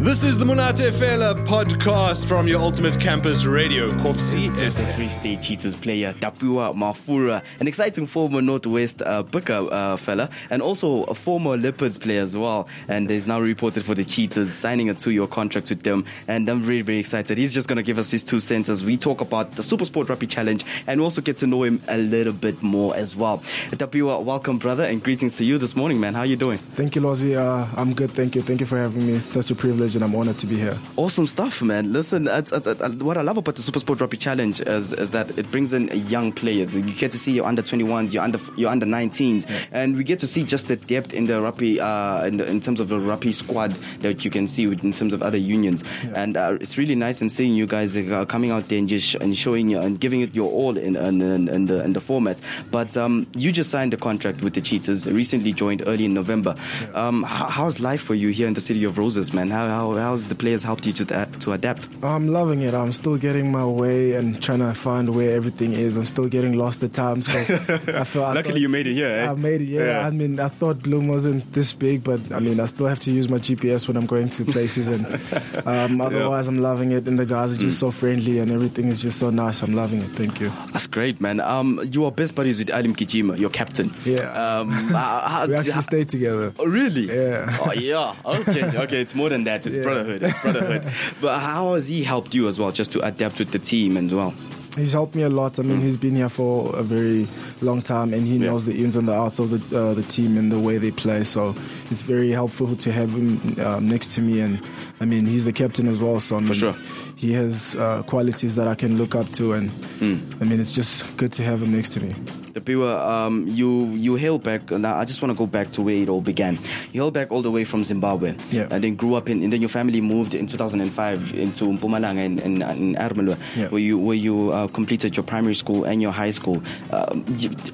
This is the Monate Fela podcast from your ultimate campus radio, Kovsie It's a Free State Cheetahs player, Tapiwa Mafura, an exciting former Northwest uh, Pukke uh, fella, and also a former Leopards player as well. And he's now reported for the Cheetahs, signing a two year contract with them. And I'm very, very excited. He's just going to give us his two cents as we talk about the Super Sport Rugby Challenge and also get to know him a little bit more as well. Tapiwa, welcome, brother, and greetings to you this morning, man. How are you doing? Thank you, Lozzie. Uh, I'm good. Thank you. Thank you for having me. It's such a privilege, and I'm honored to be here. Awesome stuff, man. Listen, it's, it's, it's, what I love about the Super Sport Rugby Challenge is, is that it brings in young players. You get to see your under 21s, your under your under 19s, yeah. and we get to see just the depth in the rugby, uh, in, the, in, terms of the rugby squad that you can see in terms of other unions. Yeah. And uh, it's really nice and seeing you guys uh, coming out there and just and showing you and giving it your all in, in, in, the in the format. But um, you just signed a contract with the Cheetahs. Recently joined early in November. Yeah. Um, how, how's life for you here in the city of Roses, man? How, how how's the players helped you to that, to adapt? I'm loving it. I'm still getting my way and trying to find where everything is. I'm still getting lost at times because I feel. Luckily, thought, you made it here. Eh? I made it. Yeah. yeah. I mean, I thought Bloem wasn't this big, but I mean, I still have to use my GPS when I'm going to places, and um, otherwise, yeah. I'm loving it. And the guys are just mm. so friendly, and everything is just so nice. I'm loving it. Thank you. That's great, man. Um, you are best buddies with Ali Mgijima, your captain. Yeah. Um, how, we actually stayed together. Oh, really? Yeah. Oh, yeah. Okay. Okay. It's more than that. It's yeah. brotherhood. It's brotherhood. but how has he helped you as well, just to adapt with the team as well? He's helped me a lot. I mean, mm. he's been here for a very long time, and he yeah. knows the ins and the outs of the uh, the team and the way they play. So it's very helpful to have him um, next to me. And I mean, he's the captain as well. So I mean, for sure, he has uh, qualities that I can look up to, and mm. I mean, it's just good to have him next to me. Tapiwa, um, you you hail back. Now, I just want to go back to where it all began. You hail back all the way from Zimbabwe, yeah. and then grew up in. And then your family moved in 2005 into Mpumalanga in, in, in Ermelo, yeah. where you where you uh, completed your primary school and your high school. Um,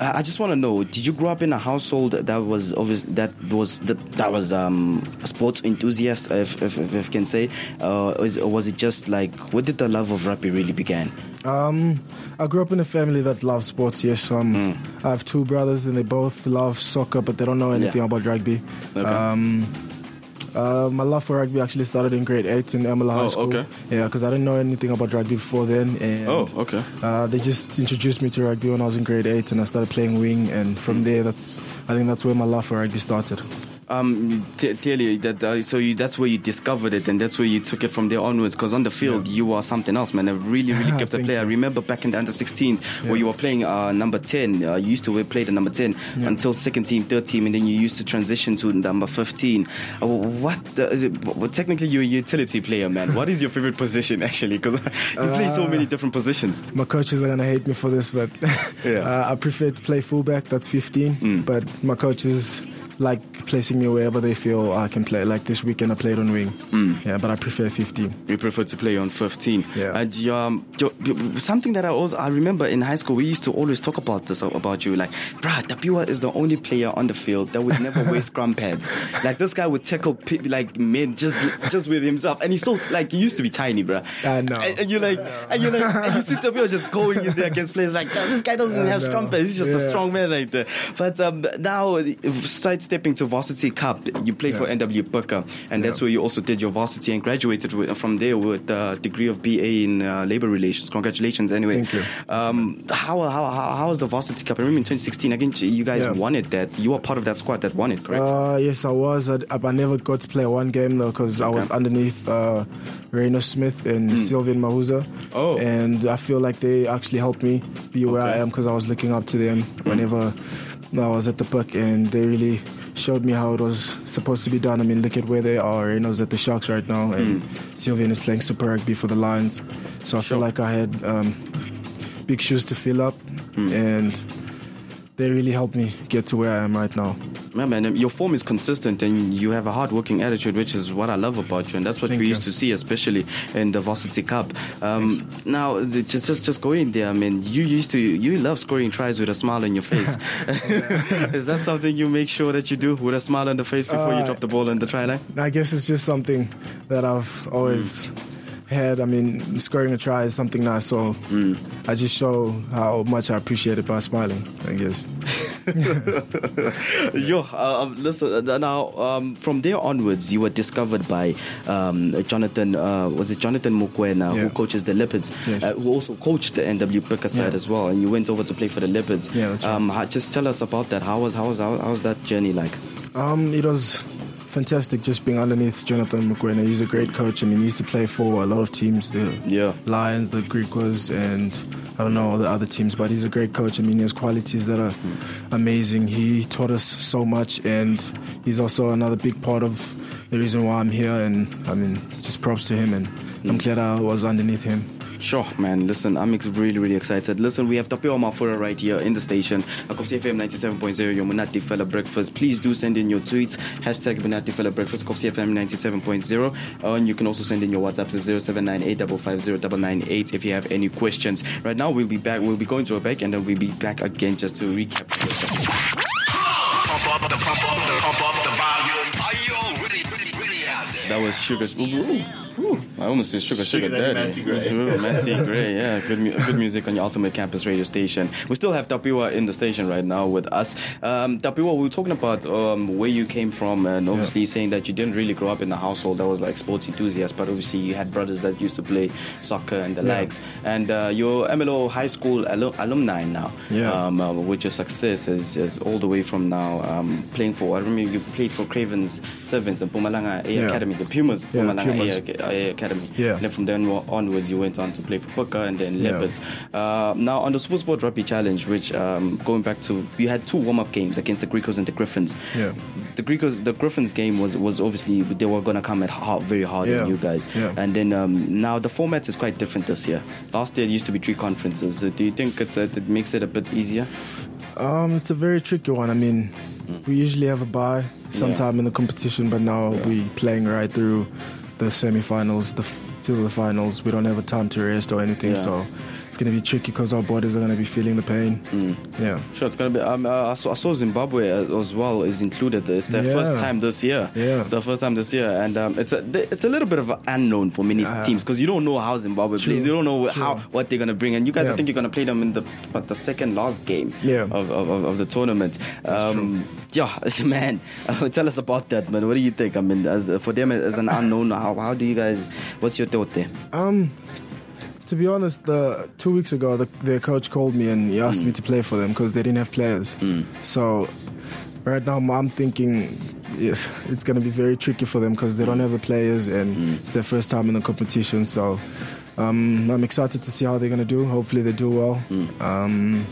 I just want to know: Did you grow up in a household that was obvious, that was that, that was um, a sports enthusiast, if, if, if I can say, uh, or was it just like where did the love of rugby really begin? Um, I grew up in a family that loves sports. Yes, um, mm. I have two brothers, and they both love soccer, but they don't know anything yeah. about rugby. Okay. Um, uh, my love for rugby actually started in grade eight in High oh, School. Okay. Yeah, because I didn't know anything about rugby before then. And, oh, okay. Uh, they just introduced me to rugby when I was in grade eight, and I started playing wing. And from mm. there, that's I think that's where my love for rugby started um, t- clearly that uh, so you, that's where you discovered it and that's where you took it from there onwards because on the field yeah. you are something else man a really really gifted player I remember back in the under 16 yeah. where you were playing uh, number 10 uh, you used to play the number 10 yeah. until second team third team and then you used to transition to number 15 uh, what the, is it, well, technically you're a utility player man what is your favorite position actually because you play so many different positions my coaches are gonna hate me for this but yeah. Uh, I prefer to play fullback that's 15 mm. but my coaches like placing me wherever they feel I can play. Like this weekend, I played on wing. Mm. Yeah, but I prefer 15. You prefer to play on 15. Yeah. And um, something that I also I remember in high school, we used to always talk about this about you. Like, bruh, Tapiwa is the only player on the field that would never wear scrum pads. Like this guy would tackle like men just just with himself, and he's so like he used to be tiny, bruh. I know. And, and you're like, and you're like, and you see Tapiwa just going in there against players like this guy doesn't I have know. scrum pads. He's just yeah. a strong man right there. But um, now, sidestepping to varsity cup, you played yeah. for NW Pukke, and yeah. that's where you also did your varsity and graduated with, from there with a degree of BA in uh, labor relations. Congratulations, anyway. Thank you. Um, how, how, how, how was the varsity cup? I remember in 2016, again, you guys yeah. won it. That you were part of that squad that won it, correct? Uh, yes, I was. I, I, never got to play one game though because okay. I was underneath uh, Rhyno Smith and mm. Sylvian Mahuza. Oh, and I feel like they actually helped me be where okay. I am because I was looking up to them mm. whenever. I was at the book and they really showed me how it was supposed to be done. I mean, look at where they are. You know, at the Sharks right now, and mm. Sylvian is playing Super Rugby for the Lions. So I sure. feel like I had um, big shoes to fill up, mm. and they really helped me get to where I am right now. Yeah, man, your form is consistent and you have a hard-working attitude, which is what I love about you, and that's what Thank we you. used to see, especially in the Varsity Cup. Um, now, just just just going there. I mean, you used to you love scoring tries with a smile on your face. is that something you make sure that you do with a smile on the face before uh, you drop the ball in the try line? I guess it's just something that I've always. Mm had. I mean, scoring a try is something nice, so mm. I just show how much I appreciate it by smiling, I guess. Yo, uh, um, listen. Uh, now, um, from there onwards, you were discovered by um, Jonathan. Uh, was it Jonathan Mokuena, Yeah. who coaches the Leopards, Yes. uh, who also coached the NW Pukke side Yeah. as well, and you went over to play for the Leopards. Yeah, that's right. um, Just tell us about that. How was how was how, how was that journey like? Um, it was fantastic just being underneath Jonathan Mokuena. He's a great coach. I mean, he used to play for a lot of teams, the Yeah. Lions, the Griquas, and I don't know all the other teams. But he's a great coach. I mean, he has qualities that are amazing. He taught us so much, and he's also another big part of the reason why I'm here. And I mean, just props to him, and I'm mm. glad I was underneath him. Sure, man. Listen, I'm really, really excited. Listen, we have Tapiwa Mafura right here in the station. Kovsie FM 97.0, your Monate Fela Breakfast. Please do send in your tweets. Hashtag Monate Fela Breakfast, Kovsie FM 97.0. Uh, and you can also send in your WhatsApp to 0798 if you have any questions. Right now, we'll be back. We'll be going to a break and then we'll be back again just to recap. the show. Pump up the pump up the pump up the volume. Are you all ready, ready, ready out there? That was Sugar. Ooh, ooh, ooh. I almost said Sugar Sugar, Sugar Daddy. Macy Gray. Macy Gray, yeah. Good, mu- good music on your Ultimate Campus radio station. We still have Tapiwa in the station right now with us. Um, Tapiwa, we were talking about um, where you came from and obviously saying that you didn't really grow up in a household that was like sports enthusiast, but obviously you had brothers that used to play soccer and the Yeah. likes. And uh, you're Ermelo High School alum- alumni now, Yeah. um, uh, with your success is, is all the way from now um, playing for, I remember you played for Cravens Servants and Pumalanga A Yeah. Academy, the Pumas, Yeah, Pumalanga Pumas. A, A Academy. Yeah. And then from then onwards, you went on to play for Pukke and then Yeah. Uh, now, on the Super Sport Rugby Challenge, which um, going back to, you had two warm up games against the Griquas and the Griffins. Yeah. The Griquas, the Griffins game was, was obviously, they were going to come at hard, very hard on you guys. Yeah. And then um, now the format is quite different this year. Last year, it used to be three conferences. So do you think it's, uh, it makes it a bit easier? Um, it's a very tricky one. I mean, we usually have a bye sometime in the competition, but now we playing right through the semi-finals, the to the finals. We don't have a time to rest or anything, Yeah. so it's going to be tricky because our bodies are going to be feeling the pain. Yeah. Sure, it's gonna be. Um, uh, I, saw, I saw Zimbabwe uh, as well is included. It's their Yeah. first time this year. Yeah. it's their first time this year, and um, it's a it's a little bit of an unknown for many Yeah. teams because you don't know how Zimbabwe True. plays. You don't know how what they're gonna bring, and you guys, I think you're gonna play them in the but the second last game Yeah. of, of, of, the tournament. Um, yeah, man, tell us about that, man. What do you think? I mean, as for them as an unknown, how how do you guys? What's your thought there? Um, to be honest, the two weeks ago, the, their coach called me and he asked mm. me to play for them because they didn't have players. Mm. So right now, I'm thinking it's going to be very tricky for them because they don't mm. have the players and it's their first time in the competition. So um, I'm excited to see how they're going to do. Hopefully, they do well. Um,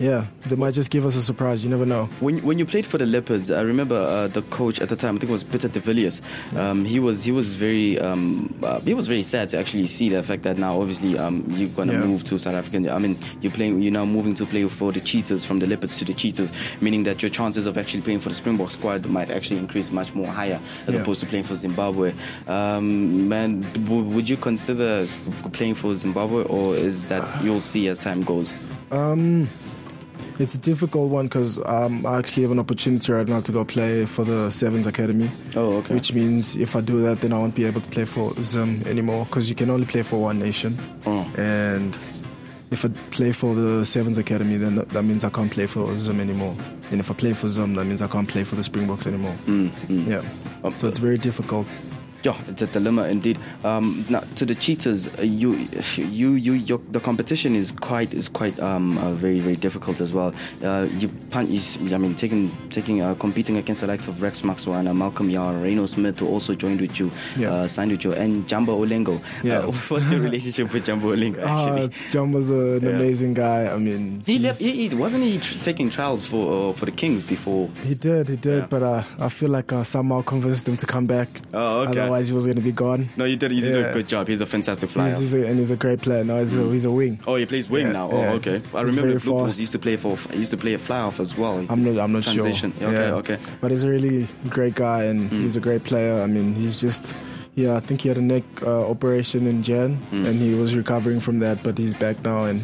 yeah, they might just give us a surprise. You never know. When when you played for the Leopards, I remember uh, the coach at the time. I think it was Peter de Villiers. Um, he was he was very um, uh, he was very sad to actually see the fact that now obviously um, you're gonna Yeah. move to South African. I mean, you're playing. You're now moving to play for the Cheetahs from the Leopards to the Cheetahs, meaning that your chances of actually playing for the Springbok squad might actually increase much more higher as Yeah. opposed to playing for Zimbabwe. Um, man, w- would you consider playing for Zimbabwe, or is that you'll see as time goes? Um, it's a difficult one because um, I actually have an opportunity right now to go play for the Sevens Academy. Oh, okay. Which means if I do that, then I won't be able to play for Zim anymore because you can only play for one nation. Oh. And if I play for the Sevens Academy, then that, means I can't play for Zim anymore. And if I play for Zim, that means I can't play for the Springboks anymore. Yeah. Um, So it's very difficult. Yeah, it's a dilemma indeed. Um, now, to the cheaters, uh, you, you, you, your, the competition is quite is quite um, uh, very very difficult as well. Uh, you, pun- you, I mean, taking taking uh, competing against the likes of Rex Maxwell, and Malcolm Yar, Rhyno Smith, who also joined with you, Yeah. uh, signed with you, and Jumbo Olengo. Yeah. Uh, what's your relationship with Jumbo Olengo? Ah, Actually, was an Yeah. amazing guy. I mean, he left. He, he wasn't he tr- taking trials for uh, for the Kings before. He did, he did, Yeah. but uh, I feel like I somehow convinced him to come back. Oh, okay. Otherwise, he was going to be gone. No, you did. You did a good job. He's a fantastic flyer. He's, he's a, and he's a great player. No, he's, a, he's a wing. Oh, he plays wing Yeah, now. Oh, yeah. okay. I He's remember Blue used to play for He used to play a fly off as well. I'm not, I'm not Transition. sure. Okay, Yeah. okay. But he's a really great guy, and Hmm. he's a great player. I mean, he's just. Yeah, I think he had a neck uh, operation in Jan, Hmm. and he was recovering from that, but he's back now, and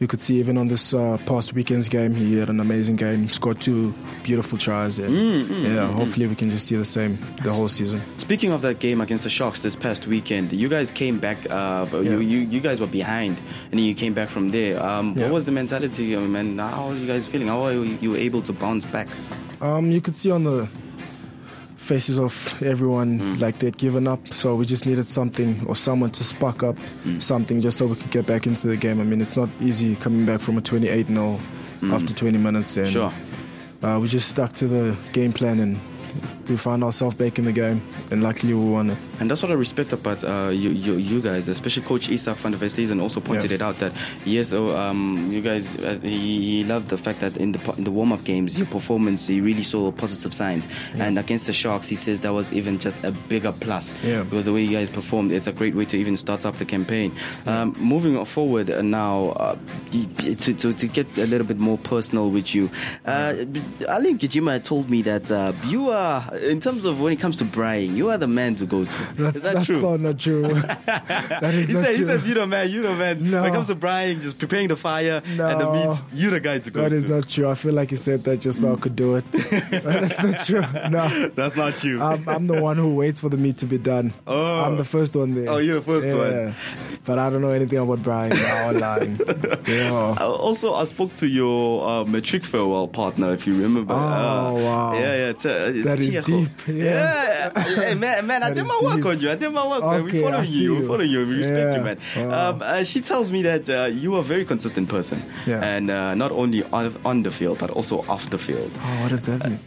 you could see even on this uh, past weekend's game, he had an amazing game, scored two beautiful tries. And, Mm, yeah, hopefully we can just see the same the whole season. Speaking of that game against the Sharks this past weekend, you guys came back. Uh, Yeah. you, you you guys were behind, and then you came back from there. Um, Yeah. What was the mentality, man? how are you guys feeling? How are you, you were able to bounce back? Um, you could see on the faces of everyone mm. like they'd given up. So we just needed something or someone to spark up mm. something just so we could get back into the game. I mean, it's not easy coming back from a 28 0 mm. after 20 minutes. And, Sure. Uh, we just stuck to the game plan and we found ourselves back in the game. And luckily we won it. And that's what I respect about uh, you, you, you guys, especially Coach Isak van der Westhuizen also pointed Yeah. it out that yes, oh, um, you guys, he, he loved the fact that in the in the warm up games, your performance, he really saw positive signs. And against the Sharks, he says that was even just a bigger plus Yeah. because the way you guys performed, it's a great way to even start up the campaign. Um, moving forward uh, now, uh, to, to, to get a little bit more personal with you, uh, Ali Gijima told me that uh, you are, in terms of when it comes to Brian, you are the man to go to. That's, Is that that's true? so not true. that is he, not said, he says, you the man, you the man. No. When it comes to Brian, just preparing the fire and the meat, you're the guy to go that to. is not true. I feel like he said that just so I could do it. That's not true. No. That's not you. I'm, I'm the one who waits for the meat to be done. Oh. I'm the first one there. Oh, you're the first yeah. one. But I don't know anything about Brian. I'm lying. Yeah. Uh, also, I spoke to your uh, matric farewell partner, if you remember. Oh, uh, wow. Yeah, yeah. It's, uh, it's That is. Deep, yeah. Yeah. Hey, man, man I did my work deep. on you. I did my work, man. Okay, We follow see you. We follow you. We respect Yeah. you, man. Wow. Um, uh, she tells me that uh, you are a very consistent person. Yeah. And uh, not only on, on the field, but also off the field. Oh, what does that mean?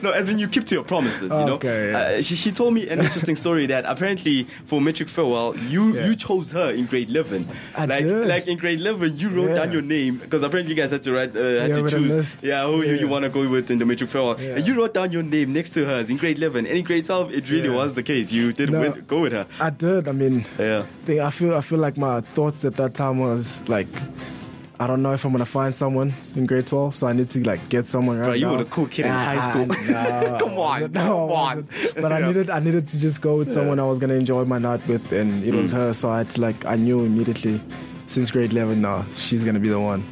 no, as in you keep to your promises. You know, Okay, yeah. uh, she, she told me an interesting story that apparently for metric farewell, you you chose her in grade eleven. I like did. like in grade eleven, you wrote down your name because apparently you guys had to write uh, had to choose yeah who you, you want to go with in the metric farewell, and you wrote down your name next to hers in grade eleven. And in grade twelve, it really Yeah. was the case. You did No. with, go with her. I did. I mean, Yeah. thing, I feel I feel like my thoughts at that time was like, I don't know if I'm gonna find someone in grade 12, so I need to like get someone right Bro, you now. were the cool kid in Ah, high school. no, Come on, wasn't. come on. But I Yeah. needed I needed to just go with someone I was gonna enjoy my night with, and it Mm. was her. So I had to like I knew immediately since grade 11. Now she's gonna be the one.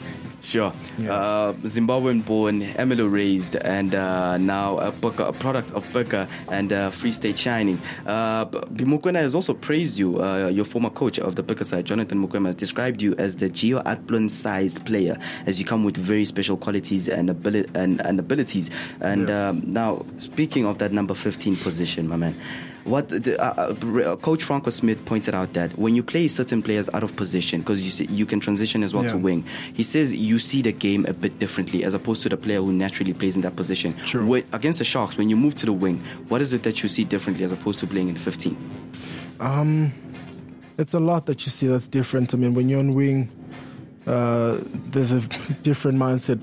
Sure. Yeah. Uh, Zimbabwean born, Ermelo raised, and uh, now a, Pukke, a product of Pukke and uh, Free State Shining. Uh, Mokuena has also praised you. Uh, your former coach of the Pukke side, Jonathan Mokuena, has described you as the Geo Athlon sized player, as you come with very special qualities and, abili- and, and abilities. And Yeah. um, now, speaking of that number 15 position, my man. What the, uh, uh, Coach Franco Smith pointed out that when you play certain players out of position, because you see, you can transition as well to wing. He says you see the game a bit differently as opposed to the player who naturally plays in that position. When- against the Sharks, when you move to the wing, what is it that you see differently as opposed to playing in 15? Um, it's a lot that you see that's different. I mean, when you're on wing, uh, there's a different mindset,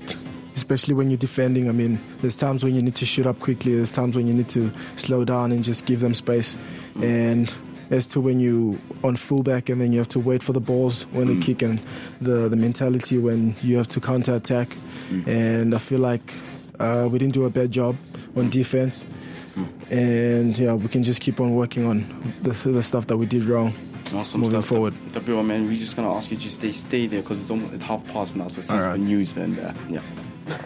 especially when you're defending. I mean, there's times when you need to shoot up quickly. There's times when you need to slow down and just give them space. And as to when you on fullback and then you have to wait for the balls when they kick and the the mentality when you have to counter attack. And I feel like uh, we didn't do a bad job on defense. And yeah, we can just keep on working on the, the stuff that we did wrong. Awesome moving stuff. forward. W, man, we're just gonna ask you to stay stay there because it's almost it's half past now, so it's time right. for news and uh, yeah.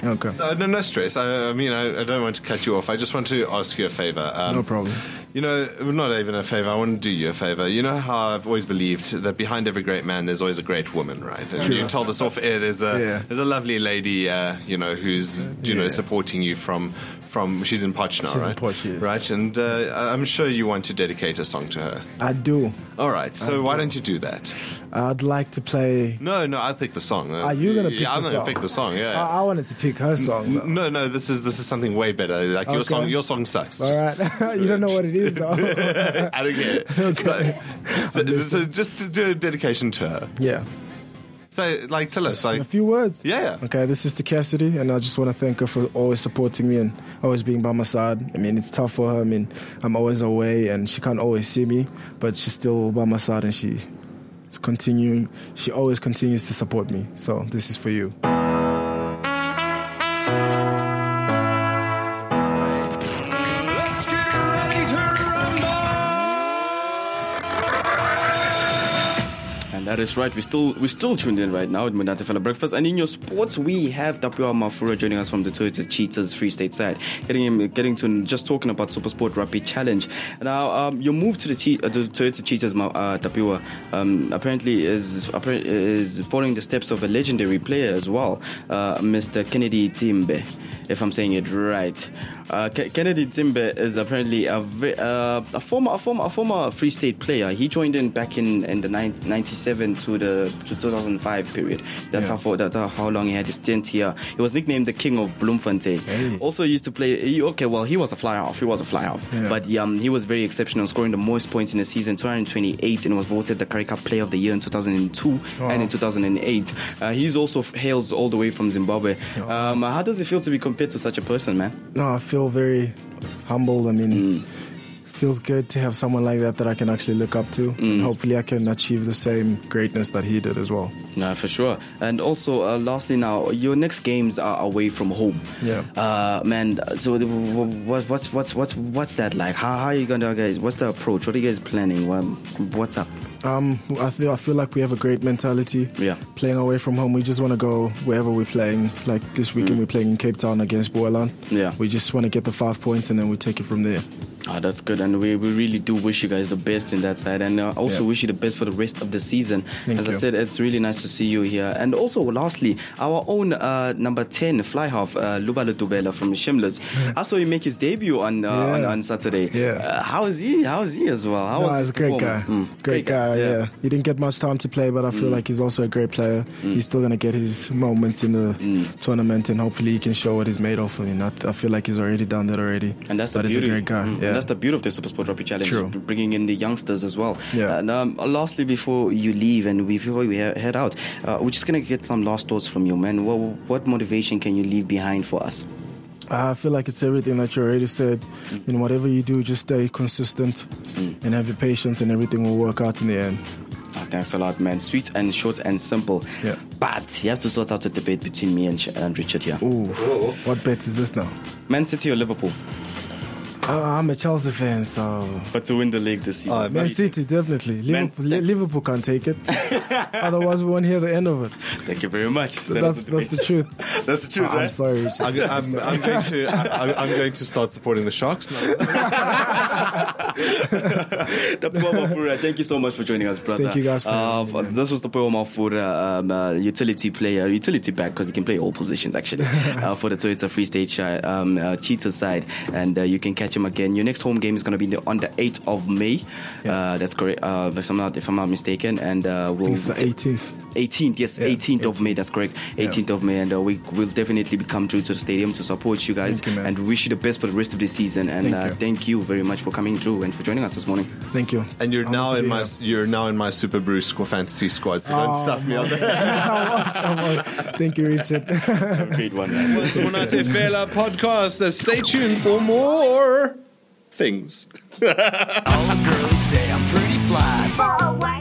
Okay. Uh, no, no stress. I, I mean, I, I don't want to cut you off. I just want to ask you a favor. Um, No problem. You know, not even a favor. I want to do you a favor. You know how I've always believed that behind every great man, there's always a great woman, right? And you told us off air. There's a Yeah. there's a lovely lady, uh, you know, who's you know supporting you from from. She's in Potch now, She's in right? Potch, yes. Right, and uh, I'm sure you want to dedicate a song to her. I do. All right. So why don't you do that? I'd like to play. No, no, I'll pick the song. Are you gonna pick the song? yeah, I'm gonna pick the song. Yeah. I, I wanted to pick her song. Though. No, no, this is this is something way better. Like your song, your song sucks. All right, you don't know what it is though. I don't get it. So, so, so just to do a dedication to her. yeah, So, like, tell us, like, a few words. yeah. Okay, this is to Cassidy, and I just want to thank her for always supporting me and always being by my side. I mean, it's tough for her. I mean, I'm always away, and she can't always see me, but she's still by my side, and she's continuing. She always continues to support me. So this is for you. That is right. We're still we still tuned in right now at Monate Fela Breakfast. And in your sports, we have Tapiwa Mafura joining us from the Toyota Cheetahs Free State side. Getting him getting to just talking about Super Sport Rugby Challenge. Now, um, your move to the, uh, the Toyota Cheetahs, uh, um, apparently is is following the steps of a legendary player as well, uh, Mr. Kennedy Tsimba, if I'm saying it right. Uh, K- Kennedy Tsimba is apparently a, ve- uh, a former a former a former Free State player. He joined in back in in the 97 to the to 2005 period. That's yeah. how for, that's how long he had his stint here. He was nicknamed the King of Bloemfontein. Hey. Also used to play. He, okay, well he was a fly off. He was a fly off. Yeah. But um, he was very exceptional, scoring the most points in the season, 228, and was voted the Currie Cup Player of the Year in 2002 and in 2008. Uh, he's also hails all the way from Zimbabwe. Um, how does it feel to be compared to such a person, man? No, I feel very humbled. I mean. Mm feels good to have someone like that that I can actually look up to. Mm. And hopefully, I can achieve the same greatness that he did as well. No, for sure. And also, uh, lastly, now your next games are away from home. Yeah. Uh, man. So what, what's what's what's what's that like? How, how are you gonna guys? What's the approach? What are you guys planning? What, what's up? Um, I feel I feel like we have a great mentality. Yeah. Playing away from home, we just want to go wherever we're playing. Like this weekend, we're playing in Cape Town against Boland. Mm. Yeah. We just want to get the five points and then we take it from there. Ah, that's good, and we, we really do wish you guys the best in that side, and uh, also Yeah. wish you the best for the rest of the season. Thank As I said, it's really nice to see you here, and also lastly, our own uh, number ten fly half uh, Lubabalo Dobela from Shimlas. I saw him make his debut on uh, on, Yeah. on Saturday. Yeah. Uh, how is he? How is he as well? How No, was he's a great guy. Mm, Great guy, yeah. He didn't get much time to play, but I Mm. feel like he's also a great player. He's still going to get his moments in the Mm. tournament, and hopefully he can show what he's made of. I mean, I, I feel like he's already done that already. And that's the but he's a great guy. Mm, Yeah. That's the beauty of the Super Sport Rugby Challenge, True. bringing in the youngsters as well. Yeah. And um, lastly, before you leave and before we head out, uh, we're just gonna get some last thoughts from you, man. What, what motivation can you leave behind for us? I feel like it's everything that you already said. In whatever you do, just stay consistent Mm. and have your patience, and everything will work out in the end. Ah, thanks a lot, man. Sweet and short and simple. Yeah. But you have to sort out the debate between me and, and Richard here. Ooh, what bet is this now? Man City or Liverpool? Uh, I'm a Chelsea fan, so But to win the league this season. Uh, Man City definitely. Man- Liverpool, Li- Liverpool can't take it. Otherwise, we won't hear the end of it. Thank you very much. That's, the that's the truth. That's the truth, I'm right? sorry, Richard. I'm, I'm, I'm going to I, I'm going to start supporting the Sharks now. Tapiwa Mafura, thank you so much for joining us, brother. Thank you guys for uh, having me. This was Tapiwa Mafura, um, uh, utility player, utility back because he can play all positions actually uh, for the Toyota Free State uh, um, uh, Cheetah side, and uh, you can catch him again. Your next home game is going to be on the 8th of May. Uh, that's correct, uh, if I'm not if I'm not mistaken, and uh, we'll It's the 18th. 18th, yes, Yeah, 18th of May. That's correct, 18th of May, and uh, we will definitely be come through to the stadium to support you guys Thank you, man. and wish you the best for the rest of the season. And Thank uh, you. thank you very much for coming through and for joining us this morning. Thank you. And you're I'm now in my here. you're now in my SuperBru Squad fantasy squad. So don't Oh, stuff me my- out there. Thank you, Richard. Have great one, man. was the Monate Fela podcast. Uh, Stay tuned for more things. All the girlies say I'm pretty fly.